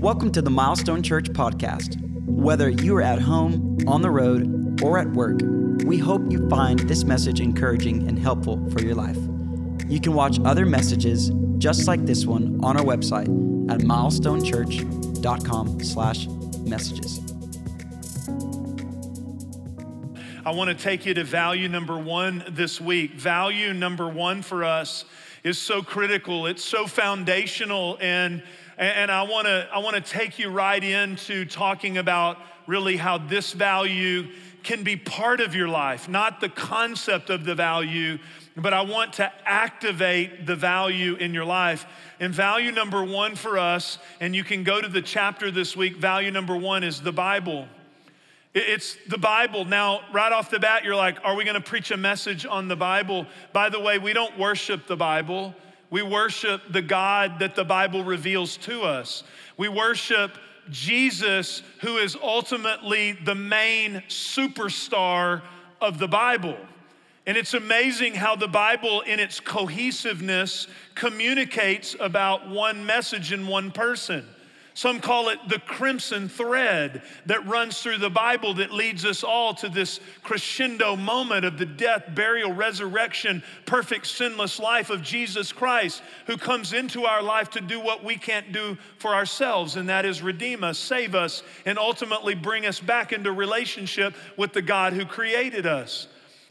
Welcome to the Milestone Church podcast. Whether you are at home, on the road, or at work, we hope you find this message encouraging and helpful for your life. You can watch other messages just like this one on our website at milestonechurch.com/messages. I want to take you to value number one this week. Value number one for us is so critical, it's so foundational, and, and I, want to, I want to take you right into talking about really how this value can be part of your life, not the concept of the value, but I want to activate the value in your life. And value number one for us, and you can go to the chapter this week, value number one is the Bible. It's the Bible. Now, right off the bat, you're like, are we going to preach a message on the Bible? By the way, we don't worship the Bible. We worship the God that the Bible reveals to us. We worship Jesus, who is ultimately the main superstar of the Bible. And it's amazing how the Bible, in its cohesiveness, communicates about one message in one person. Some call it the crimson thread that runs through the Bible that leads us all to this crescendo moment of the death, burial, resurrection, perfect, sinless life of Jesus Christ, who comes into our life to do what we can't do for ourselves, and that is redeem us, save us, and ultimately bring us back into relationship with the God who created us.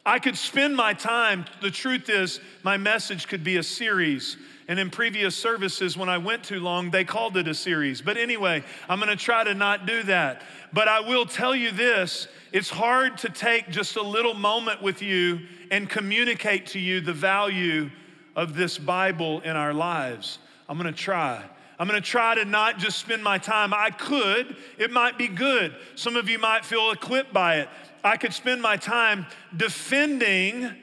I could spend my time, the truth is, my message could be a series and in previous services, when I went too long, they called it a series. But anyway, I'm gonna try to not do that. But I will tell you this it's hard to take just a little moment with you and communicate to you the value of this Bible in our lives. I'm gonna try. I'm gonna try to not just spend my time. I could, it might be good. Some of you might feel equipped by it. I could spend my time defending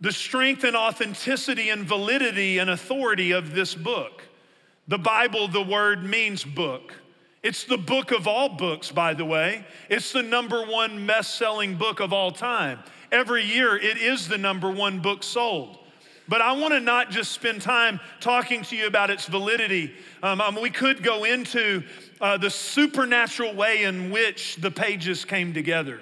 the strength and authenticity and validity and authority of this book. The Bible, the word means book. It's the book of all books, by the way. It's the number one best selling book of all time. Every year, it is the number one book sold. But I want to not just spend time talking to you about its validity. Um, um, we could go into uh, the supernatural way in which the pages came together.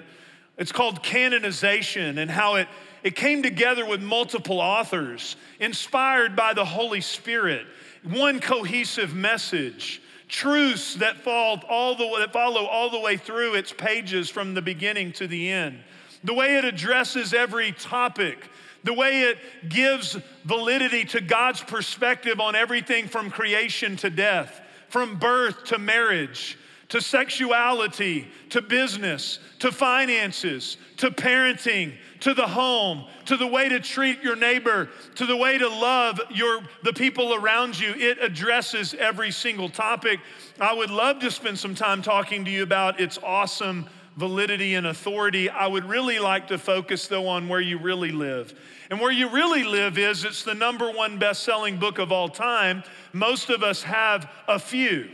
It's called canonization and how it it came together with multiple authors, inspired by the Holy Spirit, one cohesive message, truths that, fall all the, that follow all the way through its pages from the beginning to the end. The way it addresses every topic, the way it gives validity to God's perspective on everything from creation to death, from birth to marriage, to sexuality, to business, to finances, to parenting, to the home, to the way to treat your neighbor, to the way to love your the people around you. It addresses every single topic. I would love to spend some time talking to you about its awesome validity and authority. I would really like to focus though on where you really live. And where you really live is it's the number one best-selling book of all time. Most of us have a few.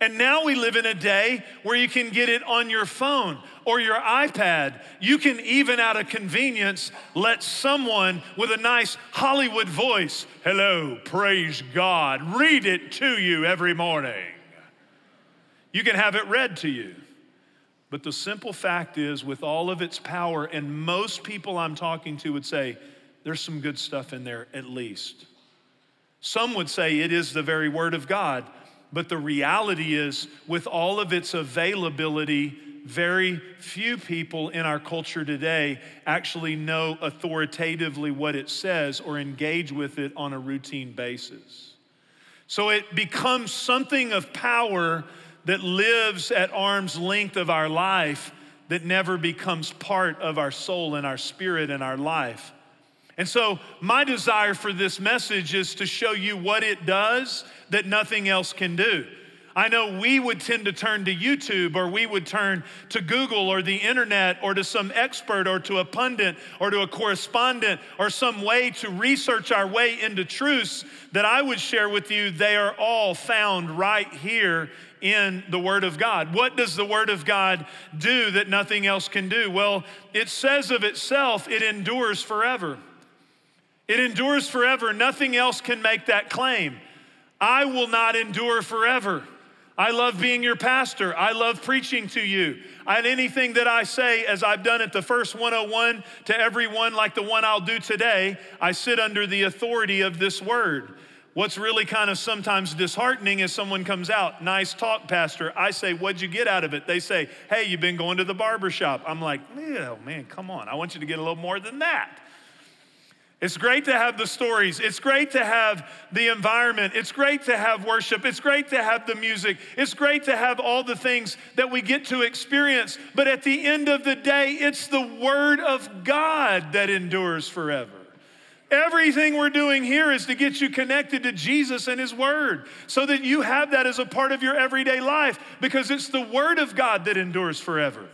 And now we live in a day where you can get it on your phone or your iPad. You can even, out of convenience, let someone with a nice Hollywood voice, hello, praise God, read it to you every morning. You can have it read to you. But the simple fact is, with all of its power, and most people I'm talking to would say, there's some good stuff in there at least. Some would say it is the very word of God. But the reality is, with all of its availability, very few people in our culture today actually know authoritatively what it says or engage with it on a routine basis. So it becomes something of power that lives at arm's length of our life that never becomes part of our soul and our spirit and our life. And so, my desire for this message is to show you what it does that nothing else can do. I know we would tend to turn to YouTube or we would turn to Google or the internet or to some expert or to a pundit or to a correspondent or some way to research our way into truths that I would share with you. They are all found right here in the Word of God. What does the Word of God do that nothing else can do? Well, it says of itself, it endures forever. It endures forever. Nothing else can make that claim. I will not endure forever. I love being your pastor. I love preaching to you. And anything that I say, as I've done at the first 101 to everyone, like the one I'll do today, I sit under the authority of this word. What's really kind of sometimes disheartening is someone comes out, nice talk, Pastor. I say, What'd you get out of it? They say, Hey, you've been going to the barber shop. I'm like, Oh man, come on. I want you to get a little more than that. It's great to have the stories. It's great to have the environment. It's great to have worship. It's great to have the music. It's great to have all the things that we get to experience. But at the end of the day, it's the Word of God that endures forever. Everything we're doing here is to get you connected to Jesus and His Word so that you have that as a part of your everyday life because it's the Word of God that endures forever.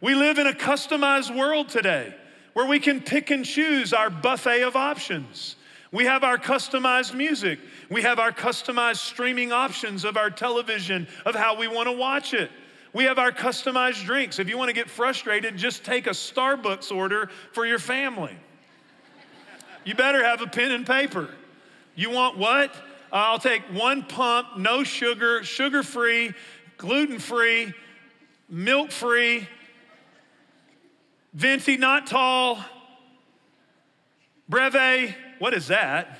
We live in a customized world today where we can pick and choose our buffet of options. We have our customized music. We have our customized streaming options of our television, of how we want to watch it. We have our customized drinks. If you want to get frustrated, just take a Starbucks order for your family. You better have a pen and paper. You want what? Uh, I'll take one pump, no sugar, sugar free, gluten free, milk free, Venti, not tall. Breve, what is that?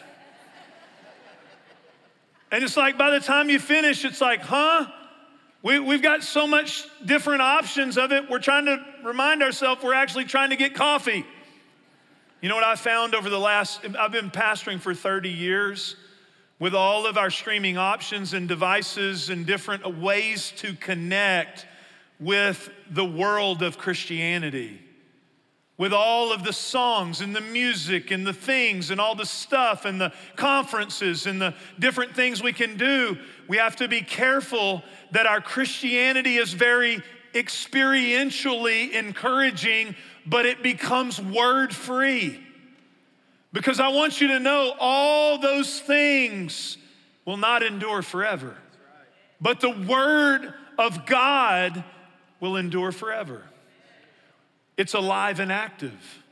And it's like by the time you finish, it's like, huh? We, we've got so much different options of it. We're trying to remind ourselves we're actually trying to get coffee. You know what I found over the last, I've been pastoring for 30 years with all of our streaming options and devices and different ways to connect with the world of Christianity with all of the songs and the music and the things and all the stuff and the conferences and the different things we can do, we have to be careful that our Christianity is very experientially encouraging, but it becomes word free. Because I want you to know all those things will not endure forever, but the word of God will endure forever. It's alive and active.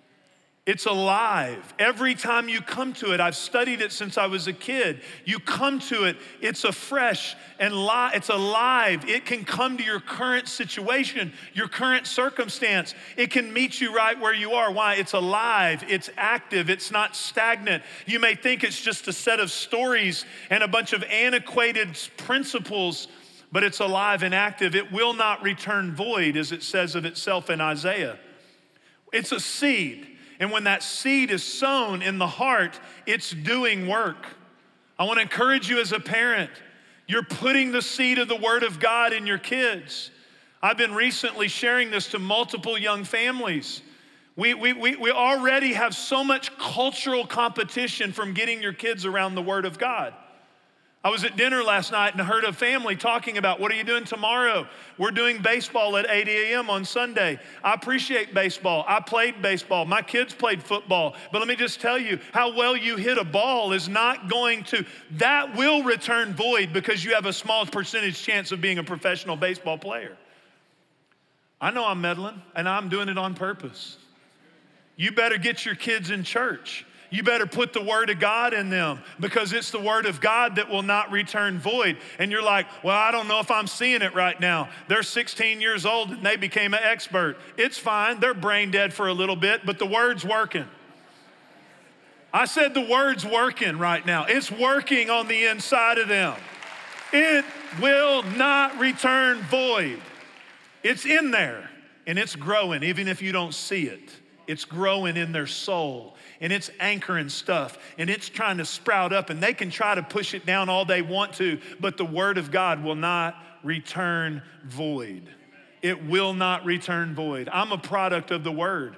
It's alive. Every time you come to it, I've studied it since I was a kid. You come to it, it's a fresh and li- it's alive. It can come to your current situation, your current circumstance. It can meet you right where you are. Why? It's alive, it's active, it's not stagnant. You may think it's just a set of stories and a bunch of antiquated principles, but it's alive and active. It will not return void, as it says of itself in Isaiah. It's a seed. And when that seed is sown in the heart, it's doing work. I want to encourage you as a parent, you're putting the seed of the Word of God in your kids. I've been recently sharing this to multiple young families. We, we, we, we already have so much cultural competition from getting your kids around the Word of God. I was at dinner last night and heard a family talking about what are you doing tomorrow? We're doing baseball at 8 a.m. on Sunday. I appreciate baseball. I played baseball. My kids played football. But let me just tell you how well you hit a ball is not going to, that will return void because you have a small percentage chance of being a professional baseball player. I know I'm meddling and I'm doing it on purpose. You better get your kids in church you better put the word of God in them because it's the word of God that will not return void. And you're like, well, I don't know if I'm seeing it right now. They're 16 years old and they became an expert. It's fine. They're brain dead for a little bit, but the word's working. I said the word's working right now. It's working on the inside of them. It will not return void. It's in there and it's growing, even if you don't see it. It's growing in their soul and it's anchoring stuff and it's trying to sprout up and they can try to push it down all they want to, but the word of God will not return void. It will not return void. I'm a product of the word.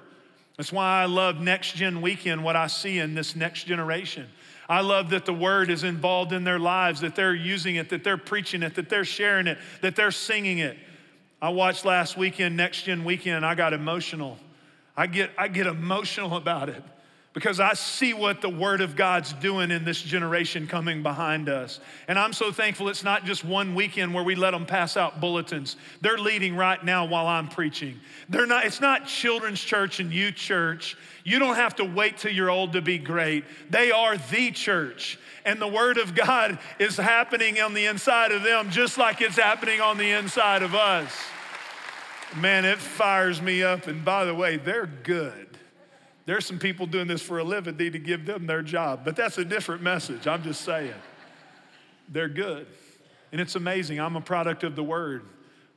That's why I love Next Gen Weekend, what I see in this next generation. I love that the word is involved in their lives, that they're using it, that they're preaching it, that they're sharing it, that they're singing it. I watched last weekend, Next Gen Weekend, I got emotional. I get, I get emotional about it because I see what the Word of God's doing in this generation coming behind us. And I'm so thankful it's not just one weekend where we let them pass out bulletins. They're leading right now while I'm preaching. They're not, it's not children's church and youth church. You don't have to wait till you're old to be great. They are the church. And the Word of God is happening on the inside of them just like it's happening on the inside of us. Man, it fires me up. And by the way, they're good. There's some people doing this for a living, need to give them their job. But that's a different message. I'm just saying. They're good. And it's amazing. I'm a product of the word.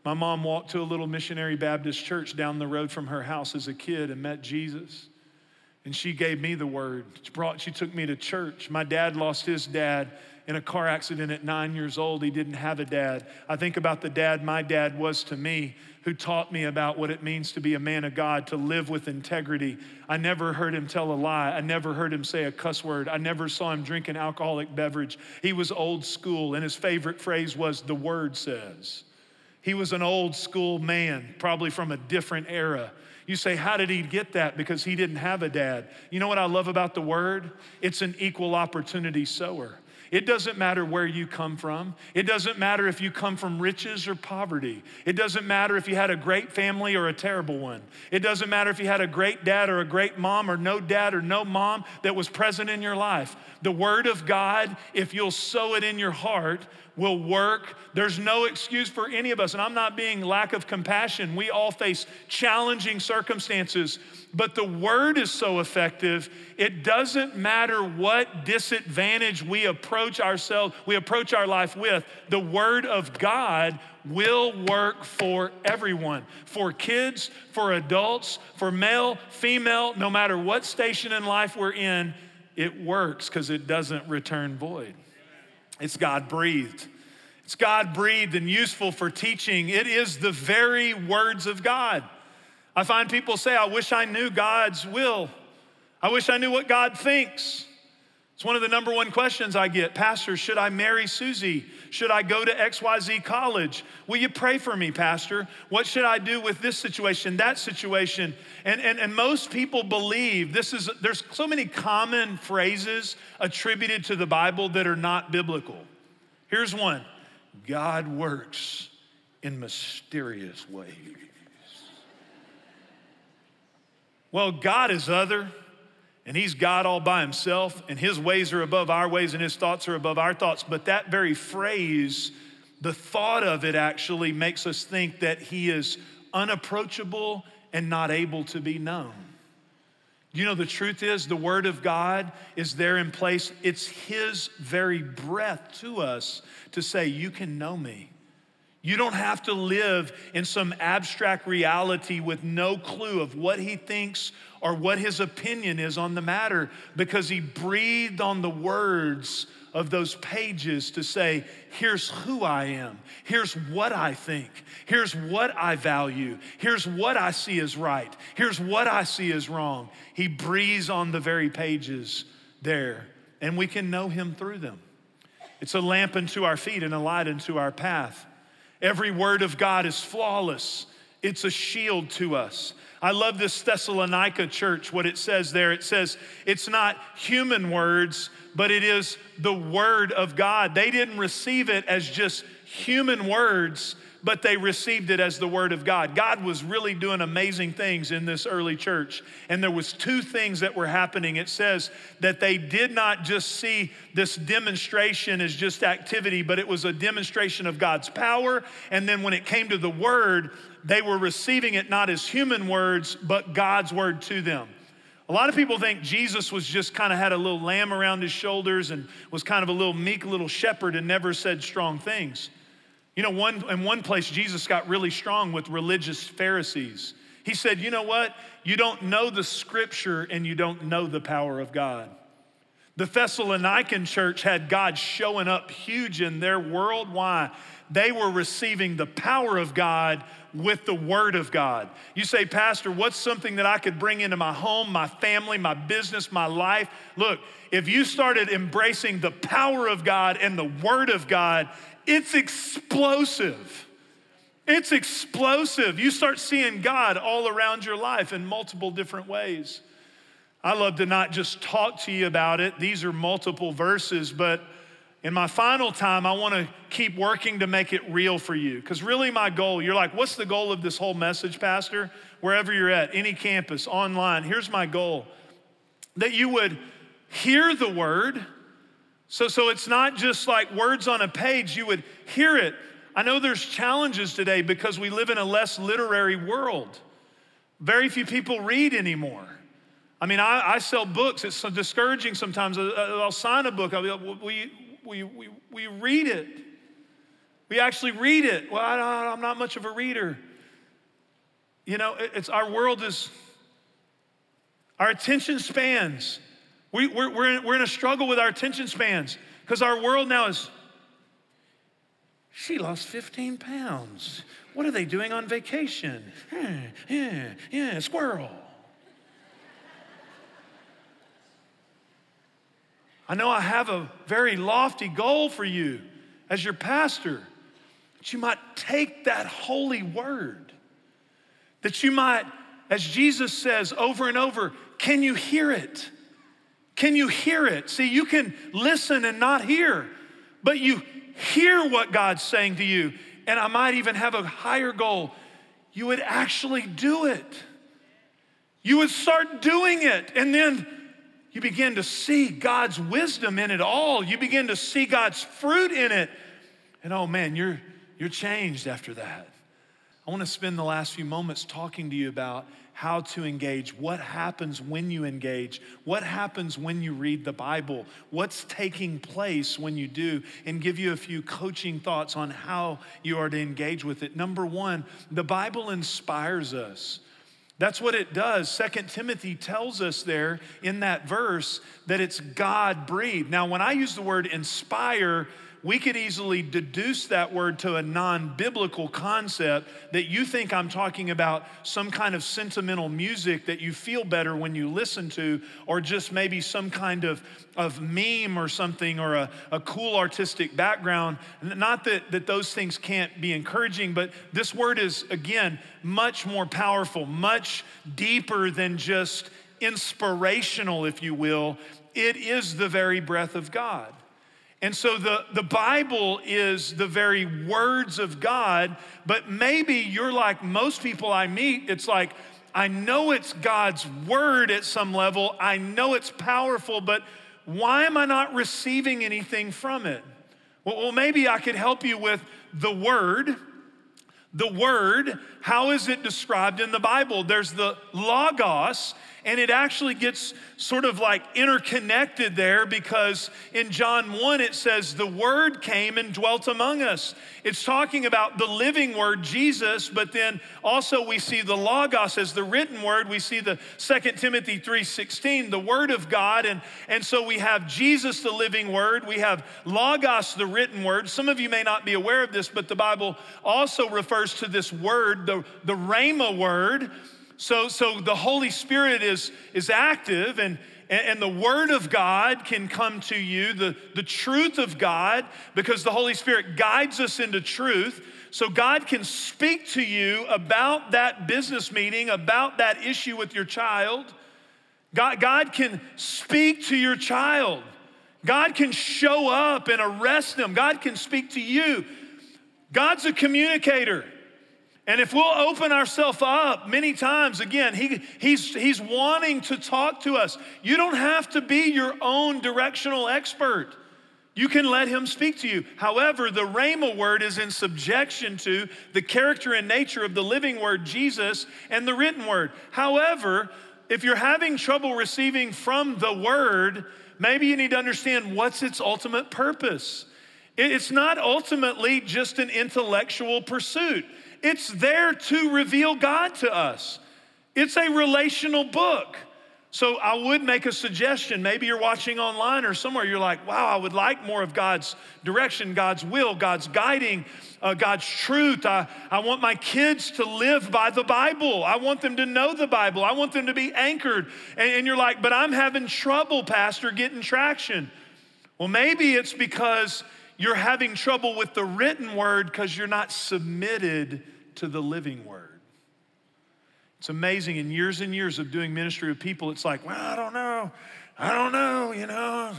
My mom walked to a little missionary Baptist church down the road from her house as a kid and met Jesus. And she gave me the word. She, brought, she took me to church. My dad lost his dad in a car accident at nine years old. He didn't have a dad. I think about the dad my dad was to me, who taught me about what it means to be a man of God, to live with integrity. I never heard him tell a lie. I never heard him say a cuss word. I never saw him drink an alcoholic beverage. He was old school, and his favorite phrase was, The word says. He was an old school man, probably from a different era. You say, How did he get that? Because he didn't have a dad. You know what I love about the word? It's an equal opportunity sower. It doesn't matter where you come from. It doesn't matter if you come from riches or poverty. It doesn't matter if you had a great family or a terrible one. It doesn't matter if you had a great dad or a great mom or no dad or no mom that was present in your life. The Word of God, if you'll sow it in your heart, will work. There's no excuse for any of us. And I'm not being lack of compassion. We all face challenging circumstances but the word is so effective, it doesn't matter what disadvantage we approach ourselves, we approach our life with, the word of God will work for everyone for kids, for adults, for male, female, no matter what station in life we're in, it works because it doesn't return void. It's God breathed. It's God breathed and useful for teaching. It is the very words of God. I find people say, I wish I knew God's will. I wish I knew what God thinks. It's one of the number one questions I get. Pastor, should I marry Susie? Should I go to XYZ college? Will you pray for me, Pastor? What should I do with this situation, that situation? And, and, and most people believe this is, there's so many common phrases attributed to the Bible that are not biblical. Here's one God works in mysterious ways. Well, God is other, and He's God all by Himself, and His ways are above our ways, and His thoughts are above our thoughts. But that very phrase, the thought of it actually makes us think that He is unapproachable and not able to be known. You know, the truth is, the Word of God is there in place. It's His very breath to us to say, You can know me. You don't have to live in some abstract reality with no clue of what he thinks or what his opinion is on the matter because he breathed on the words of those pages to say, here's who I am, here's what I think, here's what I value, here's what I see as right, here's what I see as wrong. He breathes on the very pages there, and we can know him through them. It's a lamp unto our feet and a light unto our path. Every word of God is flawless, it's a shield to us. I love this Thessalonica church, what it says there. It says it's not human words, but it is the word of God. They didn't receive it as just human words, but they received it as the word of God. God was really doing amazing things in this early church. And there was two things that were happening. It says that they did not just see this demonstration as just activity, but it was a demonstration of God's power. And then when it came to the word, they were receiving it not as human words, but God's word to them. A lot of people think Jesus was just kind of had a little lamb around his shoulders and was kind of a little meek little shepherd and never said strong things. You know, one, in one place, Jesus got really strong with religious Pharisees. He said, You know what? You don't know the scripture and you don't know the power of God. The Thessalonican church had God showing up huge in their world. Why? They were receiving the power of God with the word of God. You say, Pastor, what's something that I could bring into my home, my family, my business, my life? Look, if you started embracing the power of God and the word of God, it's explosive. It's explosive. You start seeing God all around your life in multiple different ways. I love to not just talk to you about it, these are multiple verses, but in my final time, I want to keep working to make it real for you. Because really, my goal, you're like, what's the goal of this whole message, Pastor? Wherever you're at, any campus, online, here's my goal that you would hear the word. So, so it's not just like words on a page, you would hear it. I know there's challenges today because we live in a less literary world. Very few people read anymore. I mean, I, I sell books. It's so discouraging sometimes. I'll sign a book. I'll be like, we, we, we, we read it. We actually read it. Well, I, am not much of a reader. You know, it's our world is, our attention spans. We, we're, we're, in, we're in a struggle with our attention spans because our world now is, she lost 15 pounds. What are they doing on vacation? Yeah, yeah, yeah, squirrel. I know I have a very lofty goal for you as your pastor, that you might take that holy word, that you might, as Jesus says over and over, can you hear it? Can you hear it? See, you can listen and not hear, but you hear what God's saying to you. And I might even have a higher goal. You would actually do it. You would start doing it. And then you begin to see God's wisdom in it all. You begin to see God's fruit in it. And oh man, you're, you're changed after that. I want to spend the last few moments talking to you about how to engage, what happens when you engage, what happens when you read the Bible, what's taking place when you do, and give you a few coaching thoughts on how you are to engage with it. Number one, the Bible inspires us. That's what it does. Second Timothy tells us there in that verse that it's God breathed. Now, when I use the word inspire, we could easily deduce that word to a non biblical concept that you think I'm talking about some kind of sentimental music that you feel better when you listen to, or just maybe some kind of, of meme or something, or a, a cool artistic background. Not that, that those things can't be encouraging, but this word is, again, much more powerful, much deeper than just inspirational, if you will. It is the very breath of God. And so the, the Bible is the very words of God, but maybe you're like most people I meet, it's like, I know it's God's word at some level, I know it's powerful, but why am I not receiving anything from it? Well, well maybe I could help you with the word. The word, how is it described in the Bible? There's the logos, and it actually gets sort of like interconnected there because in John 1 it says, The Word came and dwelt among us. It's talking about the living Word, Jesus, but then also we see the Logos as the written Word. We see the 2 Timothy 3.16, the Word of God. And, and so we have Jesus, the living Word. We have Logos, the written Word. Some of you may not be aware of this, but the Bible also refers to this word, the, the Rhema Word so, so the Holy Spirit is, is active and, and, the Word of God can come to you, the, the truth of God, because the Holy Spirit guides us into truth. So God can speak to you about that business meeting, about that issue with your child. God, God can speak to your child. God can show up and arrest them. God can speak to you. God's a communicator. And if we'll open ourselves up many times, again, he, he's, he's wanting to talk to us. You don't have to be your own directional expert. You can let him speak to you. However, the Rhema word is in subjection to the character and nature of the living word, Jesus, and the written word. However, if you're having trouble receiving from the word, maybe you need to understand what's its ultimate purpose. It's not ultimately just an intellectual pursuit. It's there to reveal God to us. It's a relational book. So I would make a suggestion. Maybe you're watching online or somewhere, you're like, wow, I would like more of God's direction, God's will, God's guiding, uh, God's truth. I, I want my kids to live by the Bible. I want them to know the Bible. I want them to be anchored. And, and you're like, but I'm having trouble, Pastor, getting traction. Well, maybe it's because you're having trouble with the written word because you're not submitted to the living word. It's amazing. In years and years of doing ministry with people, it's like, well, I don't know. I don't know, you know.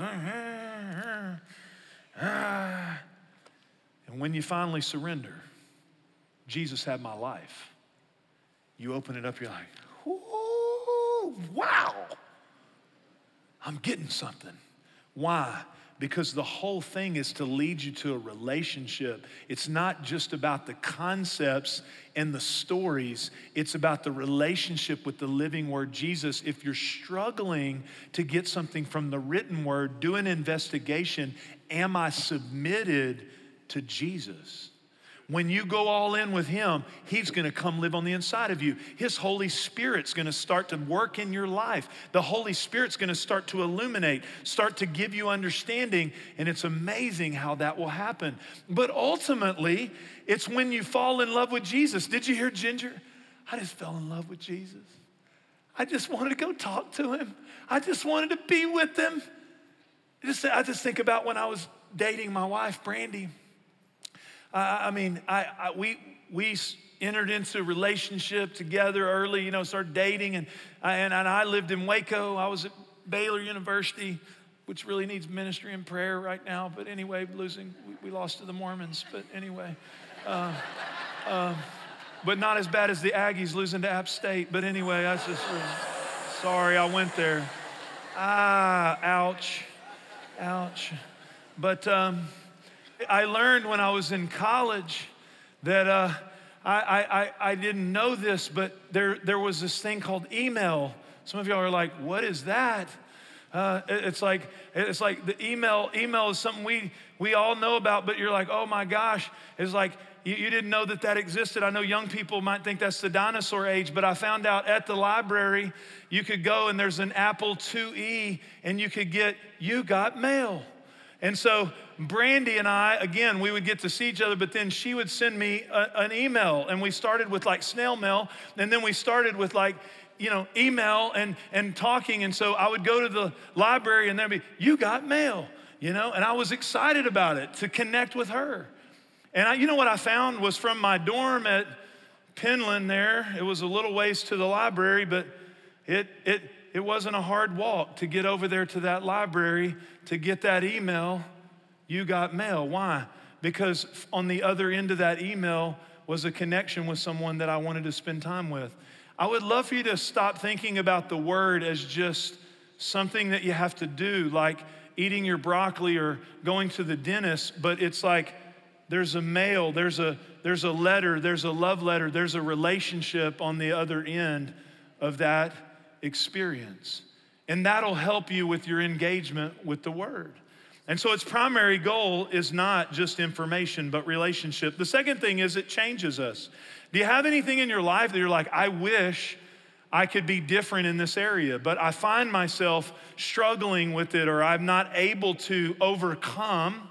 And when you finally surrender, Jesus had my life. You open it up, you're like, wow, I'm getting something. Why? Because the whole thing is to lead you to a relationship. It's not just about the concepts and the stories, it's about the relationship with the living word Jesus. If you're struggling to get something from the written word, do an investigation. Am I submitted to Jesus? When you go all in with Him, He's gonna come live on the inside of you. His Holy Spirit's gonna start to work in your life. The Holy Spirit's gonna start to illuminate, start to give you understanding, and it's amazing how that will happen. But ultimately, it's when you fall in love with Jesus. Did you hear Ginger? I just fell in love with Jesus. I just wanted to go talk to Him, I just wanted to be with Him. I just, think about when I was dating my wife, Brandy. I mean, I, I, we, we entered into a relationship together early, you know, started dating, and, and, and I lived in Waco. I was at Baylor University, which really needs ministry and prayer right now. But anyway, losing, we, we lost to the Mormons. But anyway, uh, uh, but not as bad as the Aggies losing to App State. But anyway, I just uh, sorry I went there. Ah, ouch, ouch. But um, I learned when I was in college that uh, I, I, I didn't know this, but there, there was this thing called email. Some of y'all are like, what is that? Uh, it's like it's like the email email is something we we all know about, but you're like, oh my gosh, it's like you, you, didn't know that that existed. I know young people might think that's the dinosaur age, but I found out at the library you could go and there's an Apple IIe and you could get you got mail. And so Brandy and I, again, we would get to see each other, but then she would send me a, an email. And we started with like snail mail, and then we started with like, you know, email and, and talking. And so I would go to the library and there'd be, you got mail, you know, and I was excited about it to connect with her. And I, you know what I found was from my dorm at Penland there, it was a little ways to the library, but it, it, it wasn't a hard walk to get over there to that library to get that email. You got mail. Why? Because on the other end of that email was a connection with someone that I wanted to spend time with. I would love for you to stop thinking about the word as just something that you have to do, like eating your broccoli or going to the dentist, but it's like there's a mail, there's a, there's a letter, there's a love letter, there's a relationship on the other end of that experience. And that'll help you with your engagement with the word. And so its primary goal is not just information, but relationship. The second thing is it changes us. Do you have anything in your life that you're like, I wish I could be different in this area, but I find myself struggling with it or I'm not able to overcome,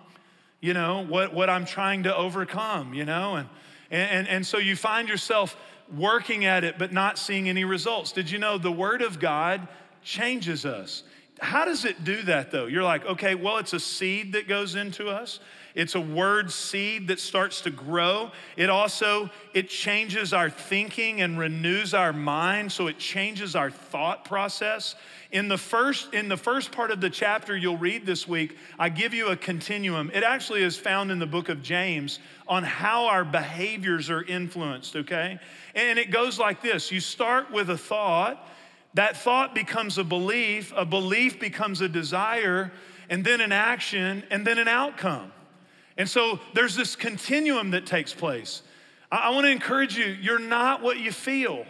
you know, what, what I'm trying to overcome, you know? And, and, and so you find yourself working at it but not seeing any results. Did you know the Word of God changes us? How does it do that though? You're like, okay, well, it's a seed that goes into us. It's a word seed that starts to grow. It also it changes our thinking and renews our mind, so it changes our thought process. In the first in the first part of the chapter you'll read this week, I give you a continuum. It actually is found in the book of James on how our behaviors are influenced, okay? And it goes like this. You start with a thought, that thought becomes a belief, a belief becomes a desire, and then an action, and then an outcome. And so there's this continuum that takes place. I, I want to encourage you, you're not what you feel.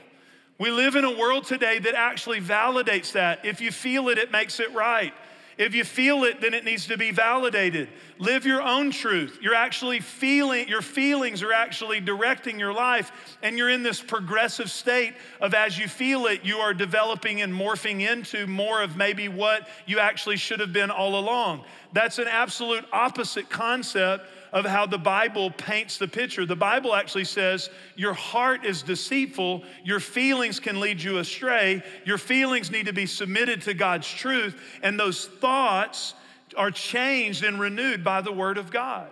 We live in a world today that actually validates that. If you feel it, it makes it right. If you feel it, then it needs to be validated. Live your own truth. You're actually feeling, your feelings are actually directing your life, and you're in this progressive state of as you feel it, you are developing and morphing into more of maybe what you actually should have been all along. That's an absolute opposite concept of how the Bible paints the picture. The Bible actually says your heart is deceitful, your feelings can lead you astray, your feelings need to be submitted to God's truth, and those thoughts are changed and renewed by the Word of God.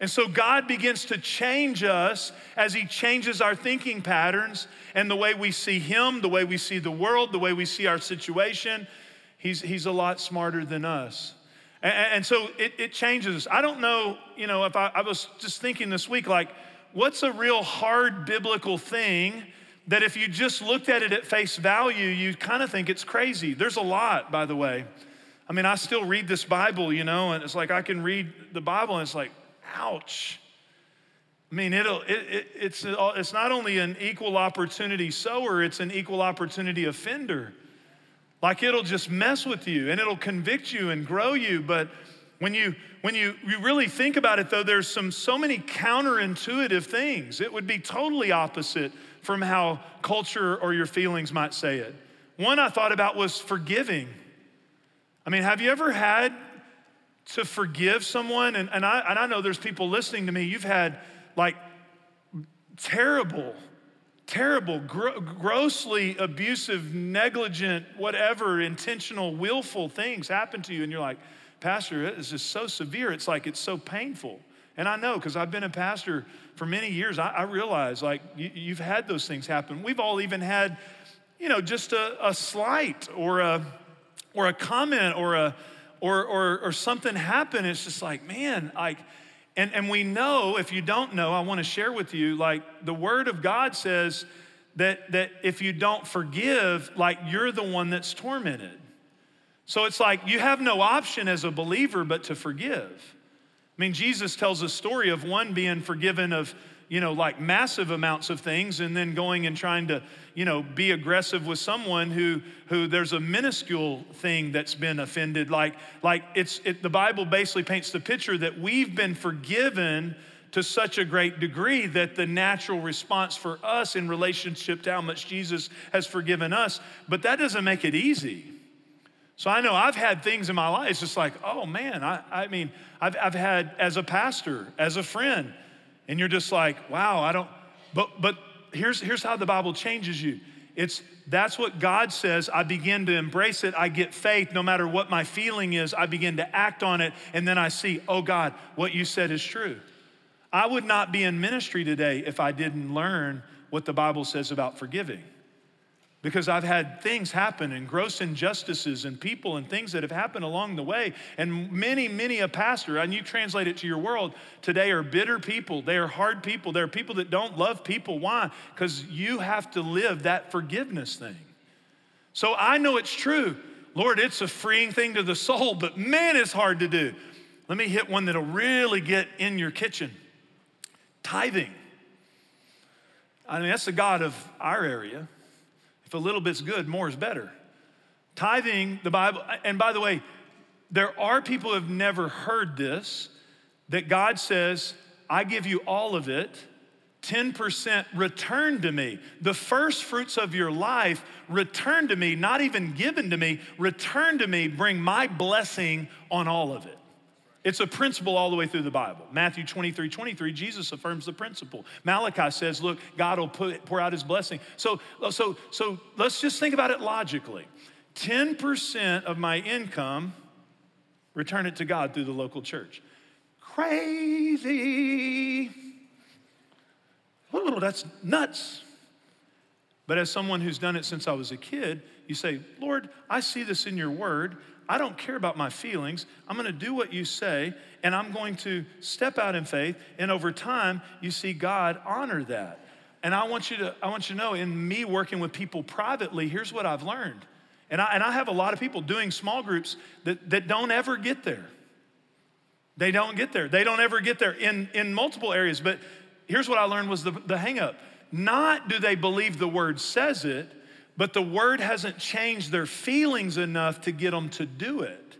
And so God begins to change us as He changes our thinking patterns and the way we see Him, the way we see the world, the way we see our situation. He's, he's a lot smarter than us. And, and so it, it, changes us. I don't know, you know, if I, I was just thinking this week, like, what's a real hard biblical thing that if you just looked at it at face value, you kind of think it's crazy? There's a lot, by the way. I mean, I still read this Bible, you know, and it's like I can read the Bible and it's like, ouch. I mean, it'll, it, it, it's, it's not only an equal opportunity sower, it's an equal opportunity offender. Like it'll just mess with you and it'll convict you and grow you. But when you when you, you really think about it though, there's some so many counterintuitive things. It would be totally opposite from how culture or your feelings might say it. One I thought about was forgiving. I mean, have you ever had to forgive someone. And, and, I, and I know there's people listening to me, you've had like terrible, terrible, gro- grossly abusive, negligent, whatever, intentional, willful things happen to you. And you're like, Pastor, it's just so severe. It's like it's so painful. And I know because I've been a pastor for many years, I, I realize like you, have had those things happen. We've all even had, you know, just a, a slight or a, or a comment or a, or, or, or something happened. It's just like, man, like, and, and we know, if you don't know, I want to share with you, like the word of God says that, that if you don't forgive, like you're the one that's tormented. So it's like you have no option as a believer but to forgive. I mean, Jesus tells a story of one being forgiven of you know, like massive amounts of things and then going and trying to, you know, be aggressive with someone who who there's a minuscule thing that's been offended. Like, like it's it, the Bible basically paints the picture that we've been forgiven to such a great degree that the natural response for us in relationship to how much Jesus has forgiven us, but that doesn't make it easy. So I know I've had things in my life, it's just like, oh man, I, I mean, I've, I've had as a pastor, as a friend, and you're just like, wow, I don't, but, but here's, here's how the Bible changes you. It's that's what God says. I begin to embrace it. I get faith no matter what my feeling is. I begin to act on it. And then I see, oh God, what you said is true. I would not be in ministry today if I didn't learn what the Bible says about forgiving because I've had things happen and gross injustices and people and things that have happened along the way. And many, many a pastor, and you translate it to your world today, are bitter people. They are hard people. They're people that don't love people. Why? Because you have to live that forgiveness thing. So I know it's true. Lord, it's a freeing thing to the soul, but man, it's hard to do. Let me hit one that'll really get in your kitchen tithing. I mean, that's the God of our area. If a little bit's good, more is better. Tithing, the Bible, and by the way, there are people who have never heard this that God says, I give you all of it. 10% return to me. The first fruits of your life, return to me, not even given to me, return to me, bring my blessing on all of it. It's a principle all the way through the Bible. Matthew 23 23, Jesus affirms the principle. Malachi says, Look, God will put, pour out his blessing. So, so, so let's just think about it logically 10% of my income, return it to God through the local church. Crazy. Oh, that's nuts. But as someone who's done it since I was a kid, you say, Lord, I see this in your word. I don't care about my feelings. I'm going to do what you say, and I'm going to step out in faith. And over time, you see God honor that. And I want you to, I want you to know, in me working with people privately, here's what I've learned. And I, and I have a lot of people doing small groups that, that don't ever get there. They don't get there. They don't ever get there in, in multiple areas. But here's what I learned was the, the hang up. Not do they believe the word says it, but the word hasn't changed their feelings enough to get them to do it.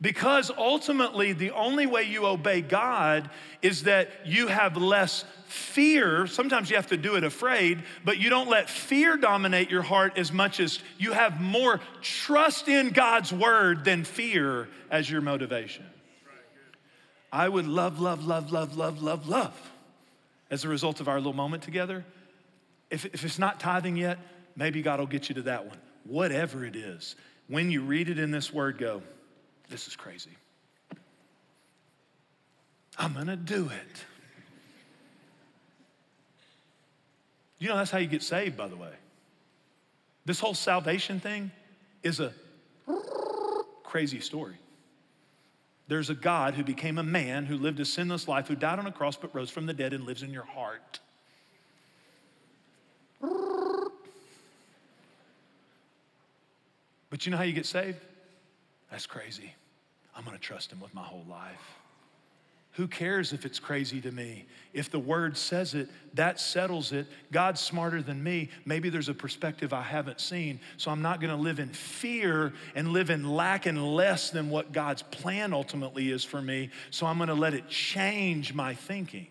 Because ultimately, the only way you obey God is that you have less fear. Sometimes you have to do it afraid, but you don't let fear dominate your heart as much as you have more trust in God's word than fear as your motivation. I would love, love, love, love, love, love, love as a result of our little moment together. If, if it's not tithing yet, Maybe God will get you to that one. Whatever it is, when you read it in this word, go, this is crazy. I'm gonna do it. You know, that's how you get saved, by the way. This whole salvation thing is a crazy story. There's a God who became a man, who lived a sinless life, who died on a cross but rose from the dead and lives in your heart. But you know how you get saved? That's crazy. I'm gonna trust him with my whole life. Who cares if it's crazy to me? If the word says it, that settles it. God's smarter than me. Maybe there's a perspective I haven't seen. So I'm not going to live in fear and live in lack and less than what God's plan ultimately is for me. So I'm going to let it change my thinking.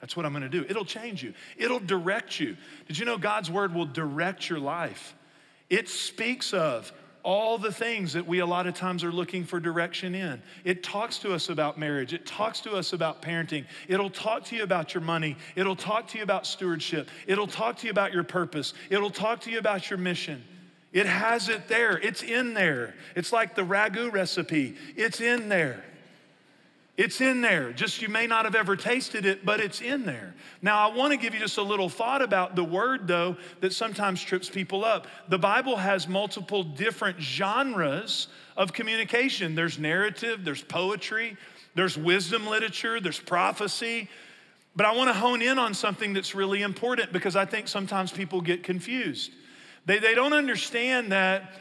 That's what I'm going to do. It'll change you, it'll direct you. Did you know God's word will direct your life? It speaks of all the things that we a lot of times are looking for direction in. It talks to us about marriage, it talks to us about parenting, it'll talk to you about your money, it'll talk to you about stewardship, it'll talk to you about your purpose, it'll talk to you about your mission. It has it there, it's in there. It's like the ragu recipe, it's in there. It's in there. Just you may not have ever tasted it, but it's in there. Now, I want to give you just a little thought about the word, though, that sometimes trips people up. The Bible has multiple different genres of communication there's narrative, there's poetry, there's wisdom literature, there's prophecy. But I want to hone in on something that's really important because I think sometimes people get confused. They, they don't understand that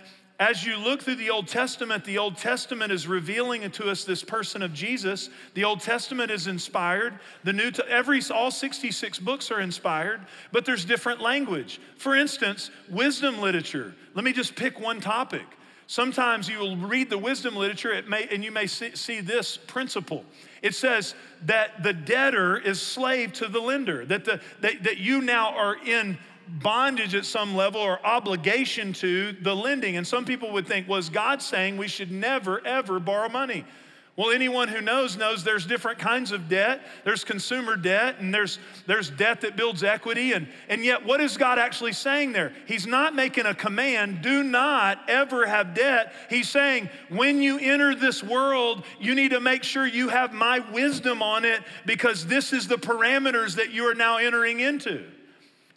as you look through the Old Testament, the Old Testament is revealing to us this person of Jesus. The Old Testament is inspired. The New, every all 66 books are inspired, but there's different language. For instance, wisdom literature. Let me just pick one topic. Sometimes you will read the wisdom literature, it may, and you may see, see this principle. It says that the debtor is slave to the lender, that, the, that, that you now are in bondage at some level or obligation to the lending. And some people would think, was God saying we should never, ever borrow money? Well, anyone who knows knows there's different kinds of debt. There's consumer debt and there's, there's debt that builds equity. And, and yet, what is God actually saying there? He's not making a command, do not ever have debt. He's saying, when you enter this world, you need to make sure you have my wisdom on it because this is the parameters that you are now entering into.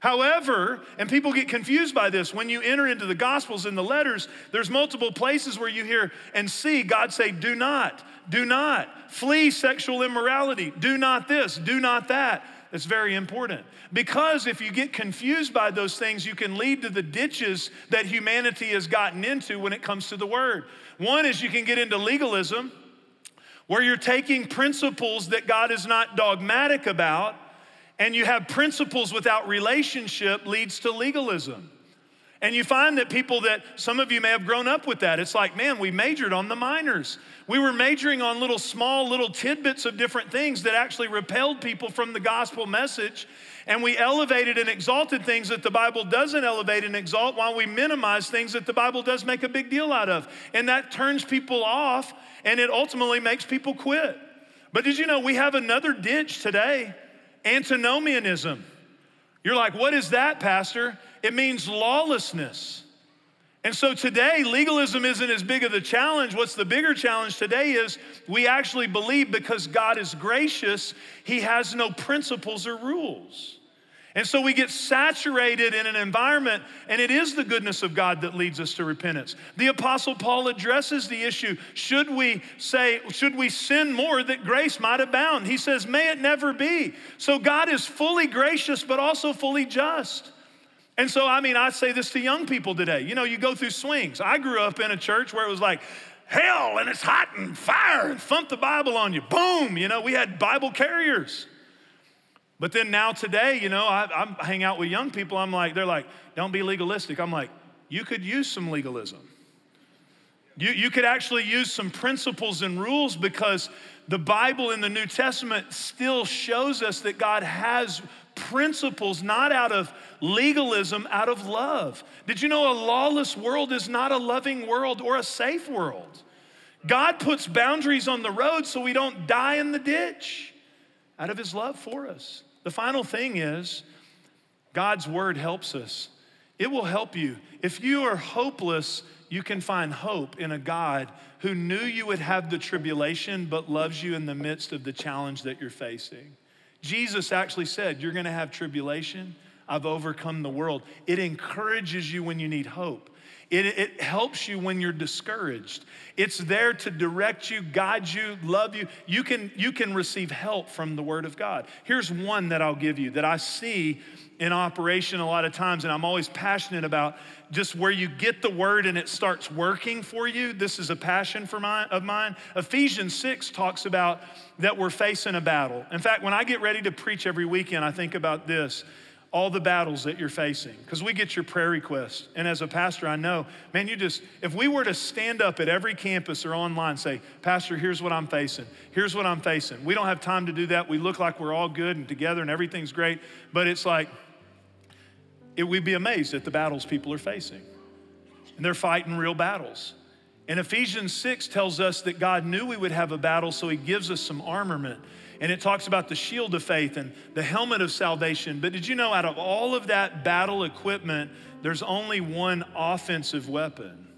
However, and people get confused by this, when you enter into the Gospels and the letters, there's multiple places where you hear and see God say, do not, do not, flee sexual immorality, do not this, do not that. It's very important. Because if you get confused by those things, you can lead to the ditches that humanity has gotten into when it comes to the word. One is you can get into legalism, where you're taking principles that God is not dogmatic about and you have principles without relationship leads to legalism. And you find that people that some of you may have grown up with that. It's like, man, we majored on the minors. We were majoring on little small little tidbits of different things that actually repelled people from the gospel message. And we elevated and exalted things that the Bible doesn't elevate and exalt while we minimize things that the Bible does make a big deal out of. And that turns people off and it ultimately makes people quit. But did you know we have another ditch today? Antinomianism. You're like, what is that, Pastor? It means lawlessness. And so today, legalism isn't as big of the challenge. What's the bigger challenge today is we actually believe because God is gracious, He has no principles or rules. And so we get saturated in an environment, and it is the goodness of God that leads us to repentance. The Apostle Paul addresses the issue should we say, should we sin more that grace might abound? He says, may it never be. So God is fully gracious, but also fully just. And so, I mean, I say this to young people today. You know, you go through swings. I grew up in a church where it was like, hell and it's hot and fire and thump the Bible on you. Boom. You know, we had Bible carriers. But then now today, you know, I, I hang out with young people. I'm like, they're like, don't be legalistic. I'm like, you could use some legalism. You, you could actually use some principles and rules because the Bible in the New Testament still shows us that God has principles not out of legalism, out of love. Did you know a lawless world is not a loving world or a safe world? God puts boundaries on the road so we don't die in the ditch out of his love for us. The final thing is God's word helps us. it will help you. If you are hopeless, you can find hope in a God who knew you would have the tribulation, but loves you in the midst of the challenge that you're facing. Jesus actually said, You're gonna have tribulation. I've overcome the world. It encourages you when you need hope. It, it, helps you when you're discouraged. It's there to direct you, guide you, love you. You can, you can receive help from the Word of God. Here's one that I'll give you that I see in operation a lot of times, and I'm always passionate about just where you get the Word and it starts working for you. This is a passion for mine, of mine. Ephesians 6 talks about that we're facing a battle. In fact, when I get ready to preach every weekend, I think about this all the battles that you're facing because we get your prayer requests. And as a pastor, I know, man, you just, if we were to stand up at every campus or online, say, Pastor, here's what I'm facing, here's what I'm facing. We don't have time to do that. We look like we're all good and together and everything's great, but it's like, it, we'd be amazed at the battles people are facing. And they're fighting real battles. And Ephesians 6 tells us that God knew we would have a battle, so he gives us some armament. And it talks about the shield of faith and the helmet of salvation. But did you know, out of all of that battle equipment, there's only one offensive weapon?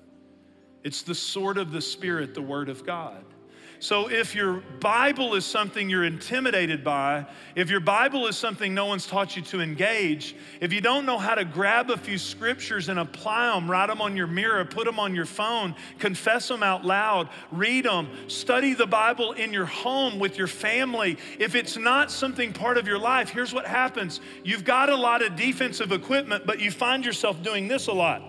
It's the sword of the Spirit, the Word of God. So if your Bible is something you're intimidated by, if your Bible is something no one's taught you to engage, if you don't know how to grab a few scriptures and apply them, write them on your mirror, put them on your phone, confess them out loud, read them, study the Bible in your home with your family, if it's not something part of your life, here's what happens. You've got a lot of defensive equipment, but you find yourself doing this a lot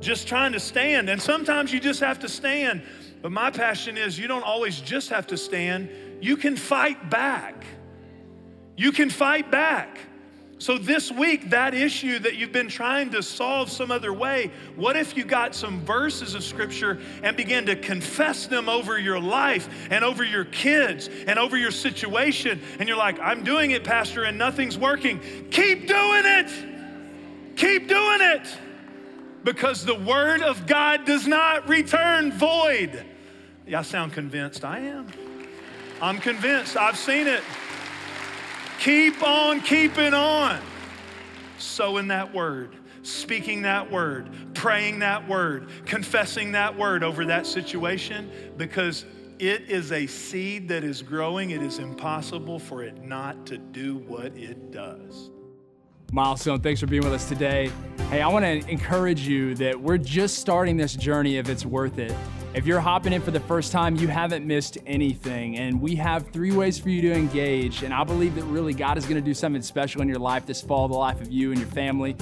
just trying to stand. And sometimes you just have to stand. But my passion is you don't always just have to stand, you can fight back. You can fight back. So, this week, that issue that you've been trying to solve some other way, what if you got some verses of scripture and began to confess them over your life and over your kids and over your situation? And you're like, I'm doing it, Pastor, and nothing's working. Keep doing it. Keep doing it. Because the word of God does not return void. Y'all sound convinced. I am. I'm convinced. I've seen it. Keep on keeping on. Sowing that word, speaking that word, praying that word, confessing that word over that situation because it is a seed that is growing. It is impossible for it not to do what it does. Milestone, thanks for being with us today. Hey, I want to encourage you that we're just starting this journey if it's worth it. If you're hopping in for the first time, you haven't missed anything. And we have three ways for you to engage. And I believe that really God is going to do something special in your life this fall, the life of you and your family.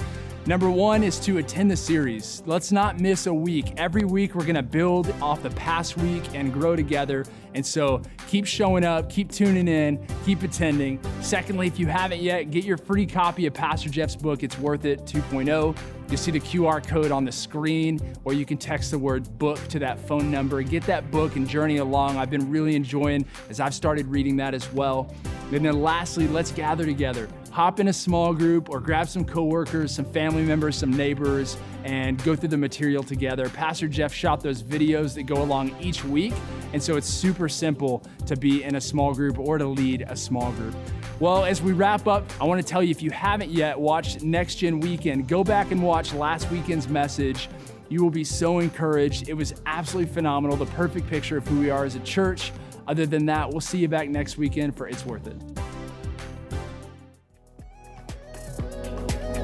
Number one is to attend the series. Let's not miss a week. Every week, we're gonna build off the past week and grow together. And so keep showing up, keep tuning in, keep attending. Secondly, if you haven't yet, get your free copy of Pastor Jeff's book, It's Worth It 2.0. You see the QR code on the screen, or you can text the word book to that phone number. Get that book and journey along. I've been really enjoying as I've started reading that as well. And then lastly, let's gather together hop in a small group or grab some coworkers, some family members, some neighbors, and go through the material together. Pastor Jeff shot those videos that go along each week, and so it's super simple to be in a small group or to lead a small group. Well, as we wrap up, I want to tell you if you haven't yet watched Next Gen Weekend, go back and watch last weekend's message. You will be so encouraged. It was absolutely phenomenal, the perfect picture of who we are as a church. Other than that, we'll see you back next weekend for It's Worth It.